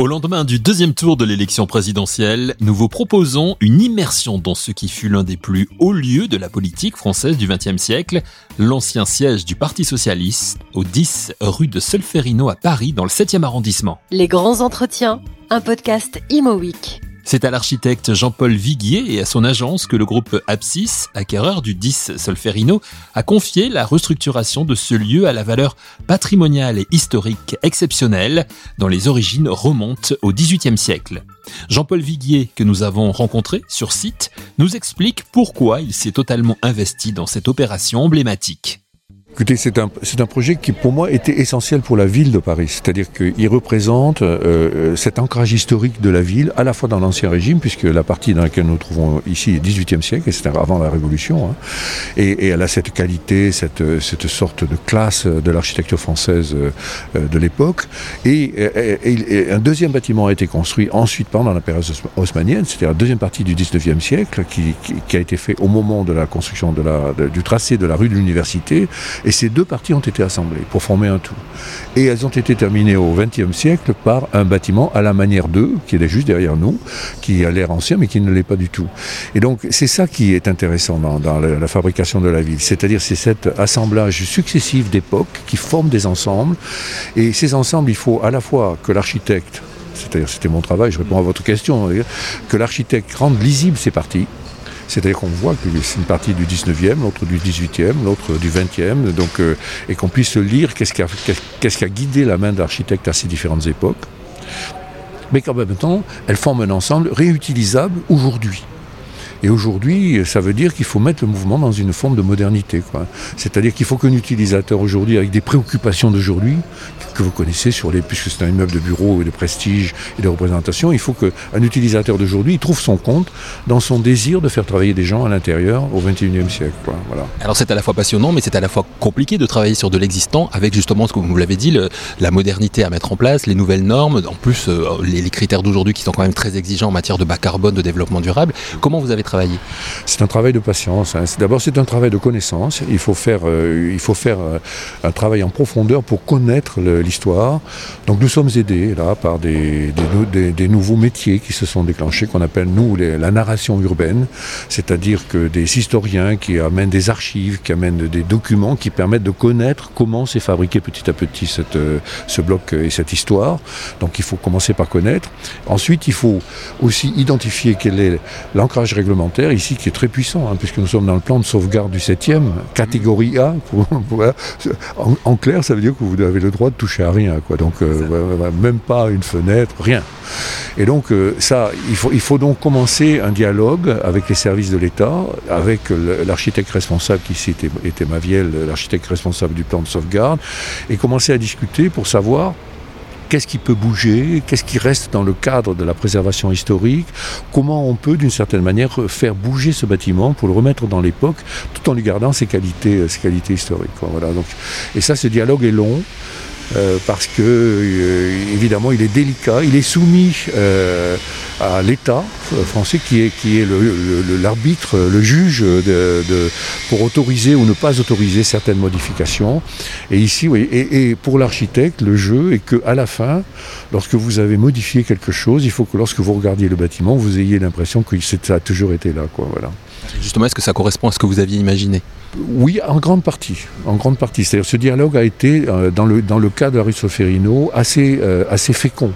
Au lendemain du deuxième tour de l'élection présidentielle, nous vous proposons une immersion dans ce qui fut l'un des plus hauts lieux de la politique française du XXe siècle, l'ancien siège du Parti socialiste, au 10 rue de Solferino à Paris, dans le 7e arrondissement. Les grands entretiens, un podcast Imo Week. C'est à l'architecte Jean-Paul Viguier et à son agence que le groupe Apsis, acquéreur du 10 Solferino, a confié la restructuration de ce lieu à la valeur patrimoniale et historique exceptionnelle, dont les origines remontent au XVIIIe siècle. Jean-Paul Viguier, que nous avons rencontré sur site, nous explique pourquoi il s'est totalement investi dans cette opération emblématique. Écoutez, c'est un, un projet qui pour moi était essentiel pour la ville de Paris. C'est-à-dire qu'il représente euh, euh, cet ancrage historique de la ville, à la fois dans l'ancien régime, puisque la partie dans laquelle nous trouvons ici est 18e siècle, et c'est avant la Révolution, hein, et, et, elle a cette qualité, cette, cette sorte de classe de l'architecture française euh, de l'époque. Et, et, et, un deuxième bâtiment a été construit ensuite pendant la période haussmanienne, c'est-à-dire la deuxième partie du 19e siècle, qui, qui, qui, a été fait au moment de la construction de la, du tracé de la rue de l'université et ces deux parties ont été assemblées pour former un tout. Et elles ont été terminées au XXe siècle par un bâtiment à la manière d'eux, qui est juste derrière nous, qui a l'air ancien mais qui ne l'est pas du tout. Et donc c'est ça qui est intéressant dans, la, fabrication de la ville, c'est-à-dire c'est cet assemblage successif d'époques qui forment des ensembles. Et ces ensembles, il faut à la fois que l'architecte c'est-à-dire c'était mon travail, je réponds à votre question, que l'architecte rende lisible ces parties, c'est-à-dire qu'on voit que c'est une partie du 19e, l'autre du 18e, l'autre du 20e, donc, euh, et qu'on puisse lire qu'est-ce qui, a, guidé la main de l'architecte à ces différentes époques. Mais qu'en même temps, elles forment un ensemble réutilisable aujourd'hui. Et aujourd'hui, ça veut dire qu'il faut mettre le mouvement dans une forme de modernité. C'est-à-dire qu'il faut qu'un utilisateur aujourd'hui, avec des préoccupations d'aujourd'hui, que vous connaissez sur les, puisque c'est un immeuble de bureau et de prestige et de représentation, il faut qu'un utilisateur d'aujourd'hui trouve son compte dans son désir de faire travailler des gens à l'intérieur au 21e siècle. Quoi. Voilà. Alors c'est à la fois passionnant, mais c'est à la fois compliqué de travailler sur de l'existant avec justement ce que vous l'avez dit, la modernité à mettre en place, les nouvelles normes, en plus euh, les, les, critères d'aujourd'hui qui sont quand même très exigeants en matière de bas carbone, de développement durable. Comment vous avez C'est un travail de patience. Hein. D'abord c'est un travail de connaissance. Il faut faire, euh, euh, un travail en profondeur pour connaître l'histoire. Donc nous sommes aidés là par des, nouveaux métiers qui se sont déclenchés, qu'on appelle nous la narration urbaine, c'est-à-dire que des historiens qui amènent des archives, qui amènent des documents qui permettent de connaître comment s'est fabriqué petit à petit cette, ce bloc et cette histoire. Donc il faut commencer par connaître. Ensuite, il faut aussi identifier quel est l'ancrage réglementaire ici qui est très puissant, hein, puisque nous sommes dans le plan de sauvegarde du 7e, catégorie A. Pour, pour, en, en, clair, ça veut dire que vous avez le droit de toucher à rien. Quoi. Donc euh, même pas une fenêtre, rien. Et donc euh, ça, il faut, il faut donc commencer un dialogue avec les services de l'État, avec l'architecte responsable qui ici était, était Maviel, l'architecte responsable du plan de sauvegarde, et commencer à discuter pour savoir qu'est-ce qui peut bouger, qu'est-ce qui reste dans le cadre de la préservation historique, comment on peut d'une certaine manière faire bouger ce bâtiment pour le remettre dans l'époque tout en lui gardant ses qualités, ses qualités historiques. Et ça, ce dialogue est long. Euh, parce que euh, évidemment il est délicat, il est soumis euh, à l'État français qui est, qui est l'arbitre, le, le, le, juge de, de, pour autoriser ou ne pas autoriser certaines modifications. Et ici, oui, et, et pour l'architecte, le jeu est que à la fin, lorsque vous avez modifié quelque chose, il faut que lorsque vous regardiez le bâtiment, vous ayez l'impression que ça a toujours été là. Quoi, voilà. Justement, est-ce que ça correspond à ce que vous aviez imaginé oui, en grande partie. En grande partie. C'est-à-dire ce dialogue a été, euh, dans, le, cas de Aristo Ferrino, assez, euh, assez fécond.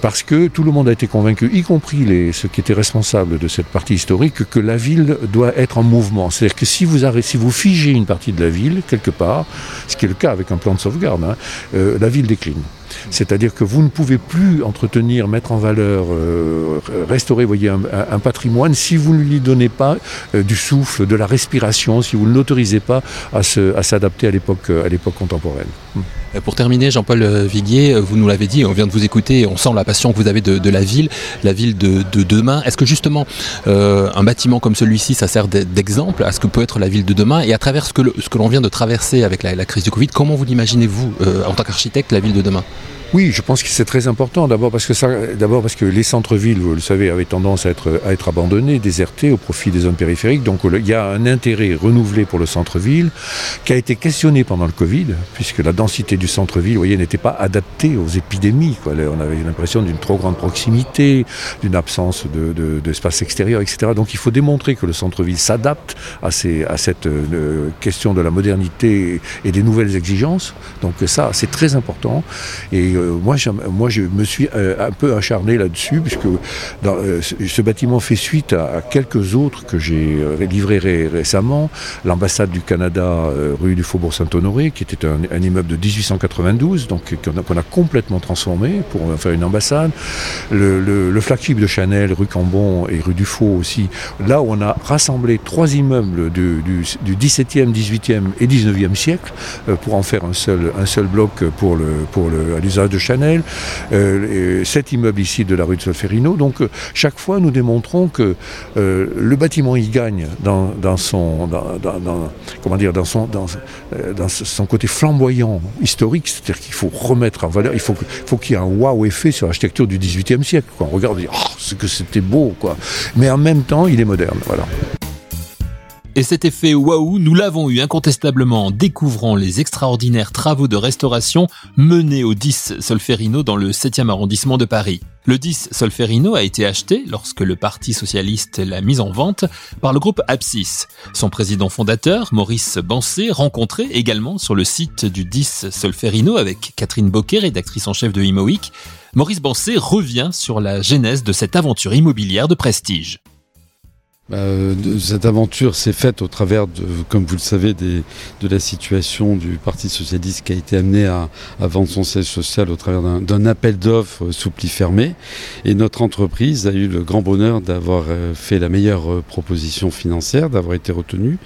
Parce que tout le monde a été convaincu, y compris les, ceux qui étaient responsables de cette partie historique, que la ville doit être en mouvement. C'est-à-dire que si vous, arrêtez, si vous figez une partie de la ville, quelque part, ce qui est le cas avec un plan de sauvegarde, hein, euh, la ville décline. C'est-à-dire que vous ne pouvez plus entretenir, mettre en valeur, euh, restaurer voyez, un, patrimoine si vous ne lui donnez pas euh, du souffle, de la respiration, si vous ne l'autorisez pas à s'adapter à l'époque contemporaine. Hum. Pour terminer, Jean-Paul Viguier, vous nous l'avez dit, on vient de vous écouter, on sent la passion que vous avez de, la ville, la ville de, de demain. Est-ce que justement euh, un bâtiment comme celui-ci, ça sert d'exemple à ce que peut être la ville de demain Et à travers ce que l'on vient de traverser avec la, crise du Covid, comment vous l'imaginez-vous, euh, en tant qu'architecte, la ville de demain? Oui, je pense que c'est très important. D'abord parce que les centres-villes, vous le savez, avaient tendance à être, abandonnés, désertés au profit des zones périphériques. Donc il y a un intérêt renouvelé pour le centre-ville qui a été questionné pendant le Covid, puisque la densité du centre-ville, voyez, n'était pas adaptée aux épidémies. On avait l'impression d'une trop grande proximité, d'une absence de, d'espace extérieur, etc. Donc il faut démontrer que le centre-ville s'adapte à, ces, à cette euh, question de la modernité et des nouvelles exigences. Donc ça, c'est très important. Et euh, moi, moi, je me suis euh, un peu acharné là-dessus, puisque euh, ce bâtiment fait suite à, quelques autres que j'ai livrés récemment. L'ambassade du Canada, rue du Faubourg Saint-Honoré, qui était un, immeuble de 1892, donc qu'on a, complètement transformé pour faire une ambassade. Le, flagship de Chanel, rue Cambon et rue du Faux aussi, là où on a rassemblé trois immeubles du, du, 17e, 18e et 19e siècle pour en faire un seul, un seul bloc pour le, pour le, l'usage de Chanel, euh, cet immeuble ici de la rue de Solferino. Donc euh, chaque fois, nous démontrons que euh, le bâtiment y gagne dans, son, comment dire, dans son, dans, son côté flamboyant, historique, c'est-à-dire qu'il faut remettre en valeur, il faut, qu'il y ait un wow effet sur l'architecture du XVIIIe siècle. On regarde, on dit, oh, que c'était beau, quoi. Mais en même temps, il est moderne, voilà. Et cet effet waouh, nous l'avons eu incontestablement en découvrant les extraordinaires travaux de restauration menés au 10 Solferino dans le 7e arrondissement de Paris. Le 10 Solferino a été acheté, lorsque le Parti socialiste l'a mis en vente, par le groupe Apsis. Son président fondateur, Maurice Bancé, rencontré également sur le site du 10 Solferino avec Catherine Boquet, rédactrice en chef de Imoweek, Maurice Bancé revient sur la genèse de cette aventure immobilière de prestige. Bah, cette aventure s'est faite au travers, de, comme vous le savez, de la situation du Parti socialiste qui a été amené à, à vendre son siège social au travers d'un appel d'offres sous pli fermé. Et notre entreprise a eu le grand bonheur d'avoir euh, fait la meilleure euh, proposition financière, d'avoir été retenue.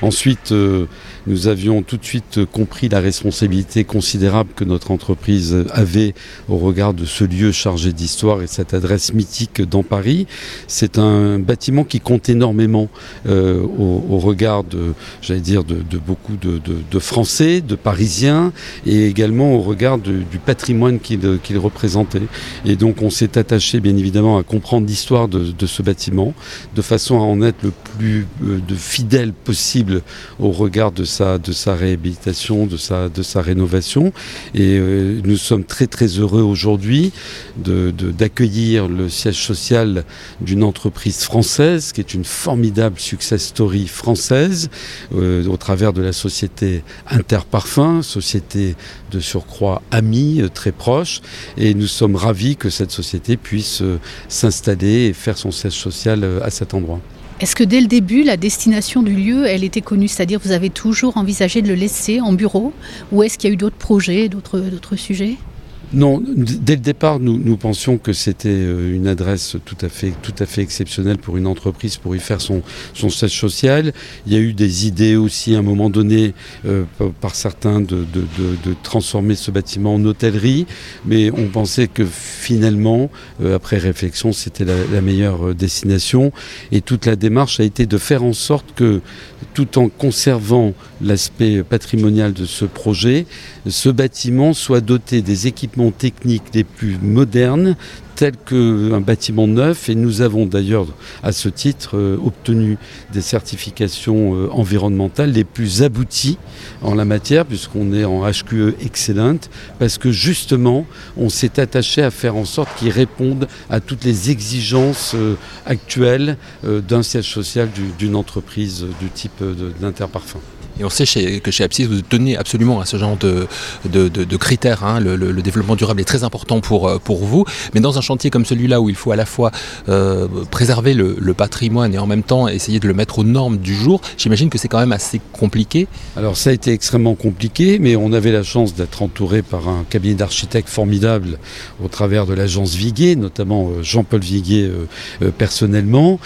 Ensuite, euh, nous avions tout de suite compris la responsabilité considérable que notre entreprise avait au regard de ce lieu chargé d'histoire et cette adresse mythique dans Paris. C'est un bâtiment qui compte énormément euh, au, regard de, j'allais dire, de, beaucoup de, Français, de Parisiens, et également au regard du patrimoine qu'il représentait. Et donc on s'est attaché bien évidemment à comprendre l'histoire de, ce bâtiment, de façon à en être le plus euh, fidèle possible au regard de sa, de sa réhabilitation, de sa, de sa rénovation. Et euh, nous sommes très très heureux aujourd'hui d'accueillir le siège social d'une entreprise française qui est une une formidable success story française euh, au travers de la société Interparfum, société de surcroît amie, euh, très proche. Et nous sommes ravis que cette société puisse euh, s'installer et faire son siège social à cet endroit. Est-ce que dès le début, la destination du lieu, elle était connue? C'est-à-dire, vous avez toujours envisagé de le laisser en bureau? Ou est-ce qu'il y a eu d'autres projets, d'autres sujets? Non, dès le départ, nous, nous pensions que c'était euh, une adresse tout à fait, tout à fait exceptionnelle pour une entreprise pour y faire son, son siège social. Il y a eu des idées aussi à un moment donné euh, par certains de, de, de, transformer ce bâtiment en hôtellerie, mais on pensait que finalement, euh, après réflexion, c'était la, la, meilleure destination. Et toute la démarche a été de faire en sorte que, tout en conservant l'aspect patrimonial de ce projet, ce bâtiment soit doté des équipements techniques les plus modernes tel qu'un bâtiment neuf et nous avons d'ailleurs à ce titre euh, obtenu des certifications euh, environnementales les plus abouties en la matière puisqu'on est en HQE excellente parce que justement on s'est attaché à faire en sorte qu'ils répondent à toutes les exigences euh, actuelles d'un siège social d'une entreprise du type de, l'Interparfum. Et on sait que chez Apsis, vous tenez absolument à ce genre de, de, critères. Hein. Le, développement durable est très important pour, euh, pour vous. Mais dans un chantier comme celui-là, où il faut à la fois euh, préserver le, patrimoine et en même temps essayer de le mettre aux normes du jour, j'imagine que c'est quand même assez compliqué. Alors ça a été extrêmement compliqué, mais on avait la chance d'être entouré par un cabinet d'architectes formidable au travers de l'agence Viguier, notamment euh, Jean-Paul Viguier personnellement,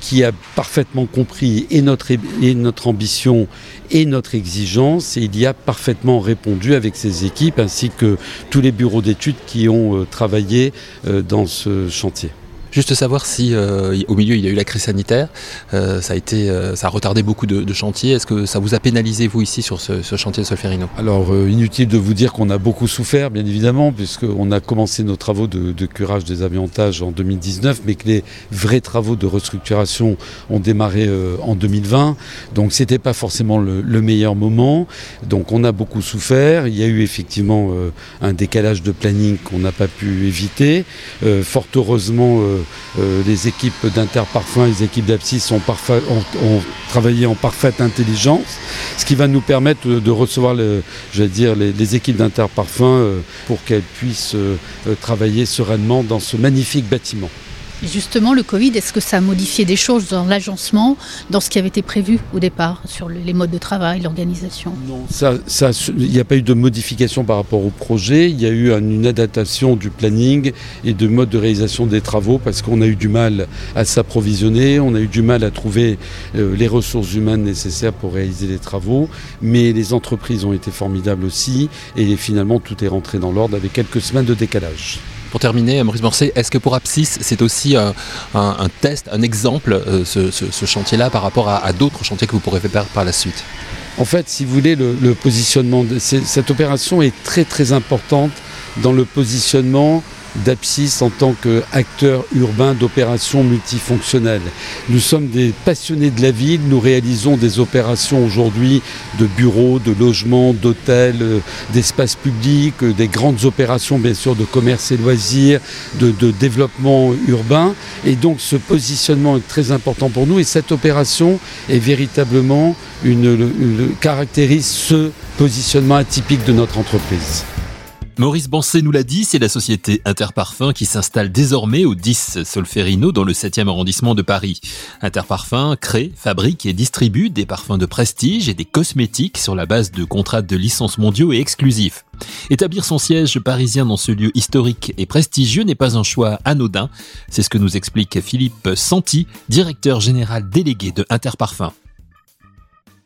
qui a parfaitement compris et notre, et notre ambition et notre exigence il y a parfaitement répondu avec ses équipes ainsi que tous les bureaux d'études qui ont euh, travaillé euh, dans ce chantier. Juste savoir si euh, au milieu il y a eu la crise sanitaire, euh, ça a été, euh, ça a retardé beaucoup de, chantiers. Est-ce que ça vous a pénalisé vous ici sur ce, chantier de Solferino? Alors inutile de vous dire qu'on a beaucoup souffert, bien évidemment, puisqu'on a commencé nos travaux de, curage des aviantages en 2019, mais que les vrais travaux de restructuration ont démarré en 2020. Donc c'était pas forcément le, le, meilleur moment. Donc on a beaucoup souffert. Il y a eu effectivement un décalage de planning qu'on n'a pas pu éviter. fort heureusement les équipes d'Interparfum, les équipes d'Apsis ont, travaillé en parfaite intelligence, ce qui va nous permettre de, recevoir dire, les, équipes d'Interparfum euh, pour qu'elles puissent euh, travailler sereinement dans ce magnifique bâtiment. Justement, le Covid, est-ce que ça a modifié des choses dans l'agencement, dans ce qui avait été prévu au départ, sur les modes de travail, l'organisation? Non, il n'y a pas eu de modification par rapport au projet. Il y a eu une adaptation du planning et de mode de réalisation des travaux parce qu'on a eu du mal à s'approvisionner, on a eu du mal à trouver euh, les ressources humaines nécessaires pour réaliser les travaux. Mais les entreprises ont été formidables aussi et finalement tout est rentré dans l'ordre avec quelques semaines de décalage. Pour terminer, Maurice Morcet, est-ce que pour Apsis, c'est aussi un, test, un exemple, euh, ce, chantier-là, par rapport à, d'autres chantiers que vous pourrez faire par la suite? En fait, si vous voulez, le, positionnement, cette opération est très très importante dans le positionnement d'Apsis en tant qu'acteur urbain d'opérations multifonctionnelles. Nous sommes des passionnés de la ville, nous réalisons des opérations aujourd'hui de bureaux, de logements, d'hôtels, euh, d'espaces publics, euh, des grandes opérations bien sûr de commerce et loisirs, de, développement urbain. Et donc ce positionnement est très important pour nous et cette opération est véritablement caractérise ce positionnement atypique de notre entreprise. Maurice Bancé nous l'a dit, c'est la société Interparfum qui s'installe désormais au 10 Solferino dans le 7e arrondissement de Paris. Interparfum crée, fabrique et distribue des parfums de prestige et des cosmétiques sur la base de contrats de licence mondiaux et exclusifs. Établir son siège parisien dans ce lieu historique et prestigieux n'est pas un choix anodin, c'est ce que nous explique Philippe Santi, directeur général délégué de Interparfum.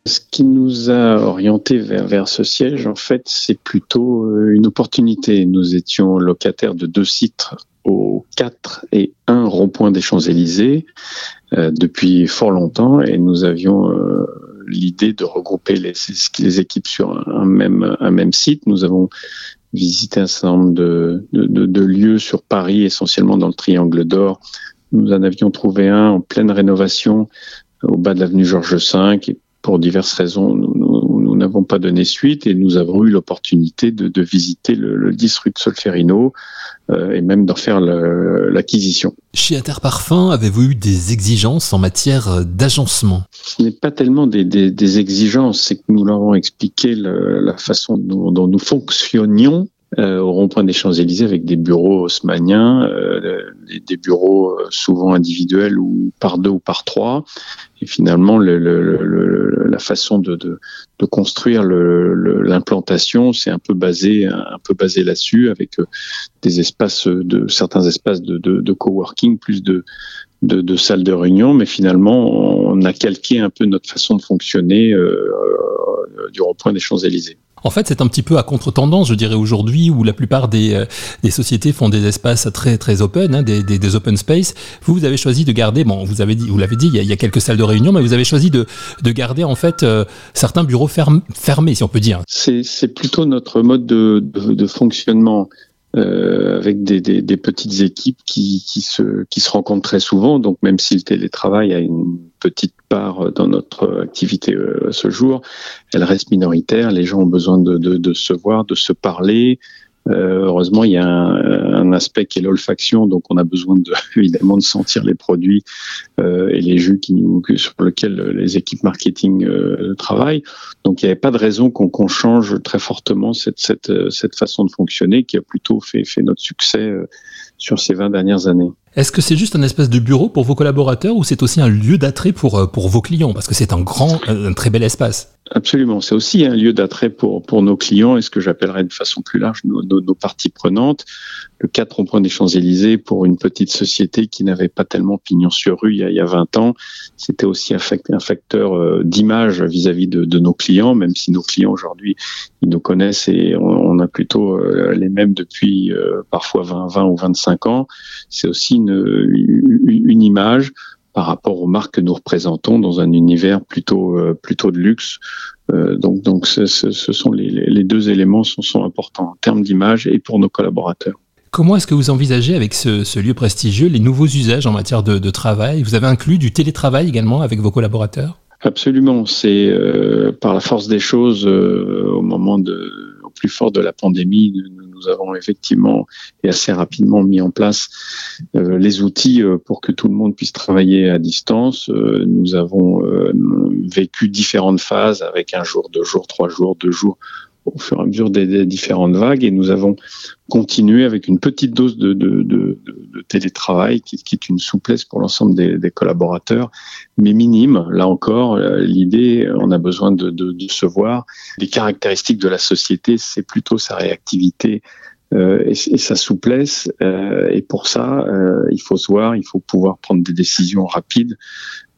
Ce qui nous a orienté vers, ce siège, en fait, c'est plutôt euh, une opportunité. Nous étions locataires de deux sites au 4 et 1 rond-point des Champs-Élysées euh, depuis fort longtemps et nous avions euh, l'idée de regrouper les, équipes sur un même, site. Nous avons visité un certain nombre de, lieux sur Paris, essentiellement dans le Triangle d'Or. Nous en avions trouvé un en pleine rénovation au bas de l'avenue Georges V pour diverses raisons, nous n'avons pas donné suite et nous avons eu l'opportunité de, de, visiter le, le 10 rue de Solferino euh, et même d'en faire l'acquisition. Chez Interparfum, avez-vous eu des exigences en matière d'agencement? Ce n'est pas tellement des, des, des exigences, c'est que nous leur avons expliqué le, la façon dont, dont nous fonctionnions euh, au rond-point des Champs-Élysées avec des bureaux haussmanniens, euh, des, bureaux euh, souvent individuels ou par deux ou par trois. Et finalement, le, le, la façon de, de, de construire l'implantation, c'est un peu basé un peu basé là-dessus, avec des espaces de certains espaces de, de, de coworking, plus de, de, de, salles de réunion, mais finalement, on a calqué un peu notre façon de fonctionner euh, du rond-point des Champs-Élysées. En fait, c'est un petit peu à contre-tendance, je dirais aujourd'hui, où la plupart des, euh, des, sociétés font des espaces très très open, hein, des, des, des, open space. Vous, vous avez choisi de garder, bon, vous avez dit, vous l'avez dit, il y, a, il y, a, quelques salles de réunion, mais vous avez choisi de, de garder en fait euh, certains bureaux fermés, si on peut dire. C'est plutôt notre mode de, de, de fonctionnement. Euh, avec des, des, des, petites équipes qui, qui, se, qui se rencontrent très souvent. Donc même si le télétravail a une petite part dans notre activité euh, ce jour, elle reste minoritaire. Les gens ont besoin de, de, de se voir, de se parler, euh, heureusement, il y a un, aspect qui est l'olfaction, donc on a besoin de, évidemment de sentir les produits euh, et les jus qui sur lesquels les équipes marketing euh, travaillent. Donc il n'y avait pas de raison qu'on change très fortement cette, cette, cette, façon de fonctionner qui a plutôt fait, notre succès euh, sur ces 20 dernières années. Est-ce que c'est juste un espèce de bureau pour vos collaborateurs ou c'est aussi un lieu d'attrait pour, euh, pour vos clients? Parce que c'est un grand, un très bel espace. Absolument, c'est aussi un lieu d'attrait pour, pour nos clients et ce que j'appellerais de façon plus large nos, nos, parties prenantes. Le 4 rond-point des Champs-Élysées pour une petite société qui n'avait pas tellement pignon sur rue il y a, il y a 20 ans, c'était aussi un, facteur, euh, d'image vis-à-vis de, de, nos clients, même si nos clients aujourd'hui, ils nous connaissent et on, on a plutôt les mêmes depuis parfois 20, 20 ou 25 ans. C'est aussi une, une image par rapport aux marques que nous représentons dans un univers plutôt plutôt de luxe. donc donc ce, sont les, les, deux éléments sont, sont importants en termes d'image et pour nos collaborateurs. Comment est-ce que vous envisagez avec ce, lieu prestigieux les nouveaux usages en matière de, travail? Vous avez inclus du télétravail également avec vos collaborateurs? Absolument. C'est euh, par la force des choses euh, au moment de, au plus fort de la pandémie, nous, avons effectivement et assez rapidement mis en place euh, les outils pour que tout le monde puisse travailler à distance. nous avons vécu différentes phases avec un jour, deux jours, trois jours, deux jours au fur et à mesure des, différentes vagues et nous avons continué avec une petite dose de, télétravail qui, est une souplesse pour l'ensemble des, collaborateurs, mais minime. Là encore, euh, l'idée, on a besoin de, se voir. Les caractéristiques de la société, c'est plutôt sa réactivité euh, et, sa souplesse. Euh, et pour ça, il faut se voir, il faut pouvoir prendre des décisions rapides.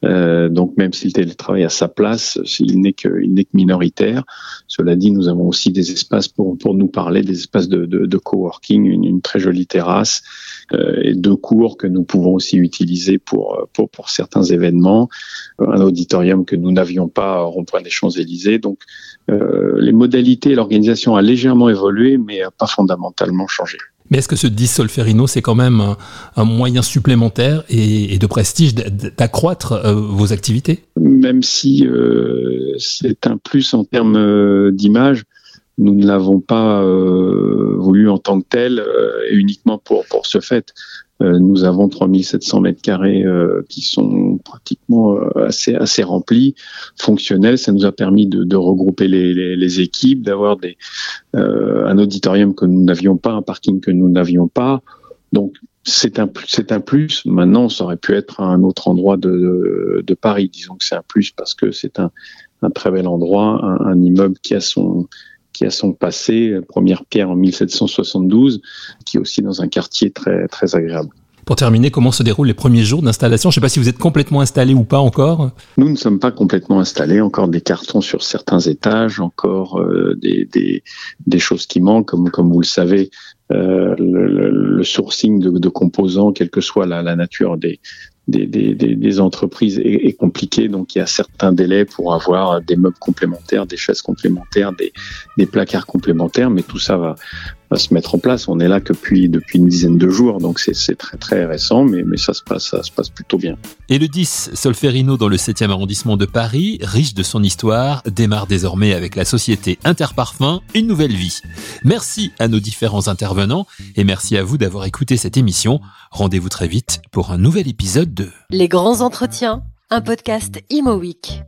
Euh, donc même si le télétravail a sa place, il n'est que, que minoritaire. Cela dit, nous avons aussi des espaces pour, pour nous parler, des espaces de, de, de coworking, une, une, très jolie terrasse euh, et deux cours que nous pouvons aussi utiliser pour, pour, pour certains événements. Un auditorium que nous n'avions pas au rond-point des Champs-Élysées. Donc euh, les modalités l'organisation a légèrement évolué, mais pas fondamentalement changé. Mais est-ce que ce 10 Solferino, c'est quand même un, moyen supplémentaire et, de prestige d'accroître euh, vos activités? Même si euh, c'est un plus en termes d'image, nous ne l'avons pas voulu en tant que tel et uniquement pour, pour ce fait. Euh, nous avons 3700 mètres carrés euh, qui sont pratiquement euh, assez assez remplis, fonctionnels. Ça nous a permis de, de regrouper les, les, les équipes, d'avoir des un auditorium que nous n'avions pas, un parking que nous n'avions pas. Donc c'est un c'est un plus. Maintenant, ça aurait pu être un autre endroit de, de, Paris. Disons que c'est un plus parce que c'est un, un très bel endroit, un, un immeuble qui a son qui a son passé, première pierre en 1772, qui est aussi dans un quartier très, très agréable. Pour terminer, comment se déroulent les premiers jours d'installation? Je ne sais pas si vous êtes complètement installé ou pas encore. Nous ne sommes pas complètement installés, encore des cartons sur certains étages, encore euh, des, des, des, choses qui manquent, comme, comme vous le savez, euh, le, le, sourcing de, de, composants, quelle que soit la, la nature des, des, des, des, entreprises est, est, compliqué, donc il y a certains délais pour avoir des meubles complémentaires, des chaises complémentaires, des, des placards complémentaires, mais tout ça va, va se mettre en place. On est là que depuis, depuis une dizaine de jours, donc c'est très très récent, mais, mais ça, se passe, ça se passe plutôt bien. Et le 10 Solferino dans le 7e arrondissement de Paris, riche de son histoire, démarre désormais avec la société Interparfum une nouvelle vie. Merci à nos différents intervenants et merci à vous d'avoir écouté cette émission. Rendez-vous très vite pour un nouvel épisode de Les grands entretiens, un podcast Imo Week.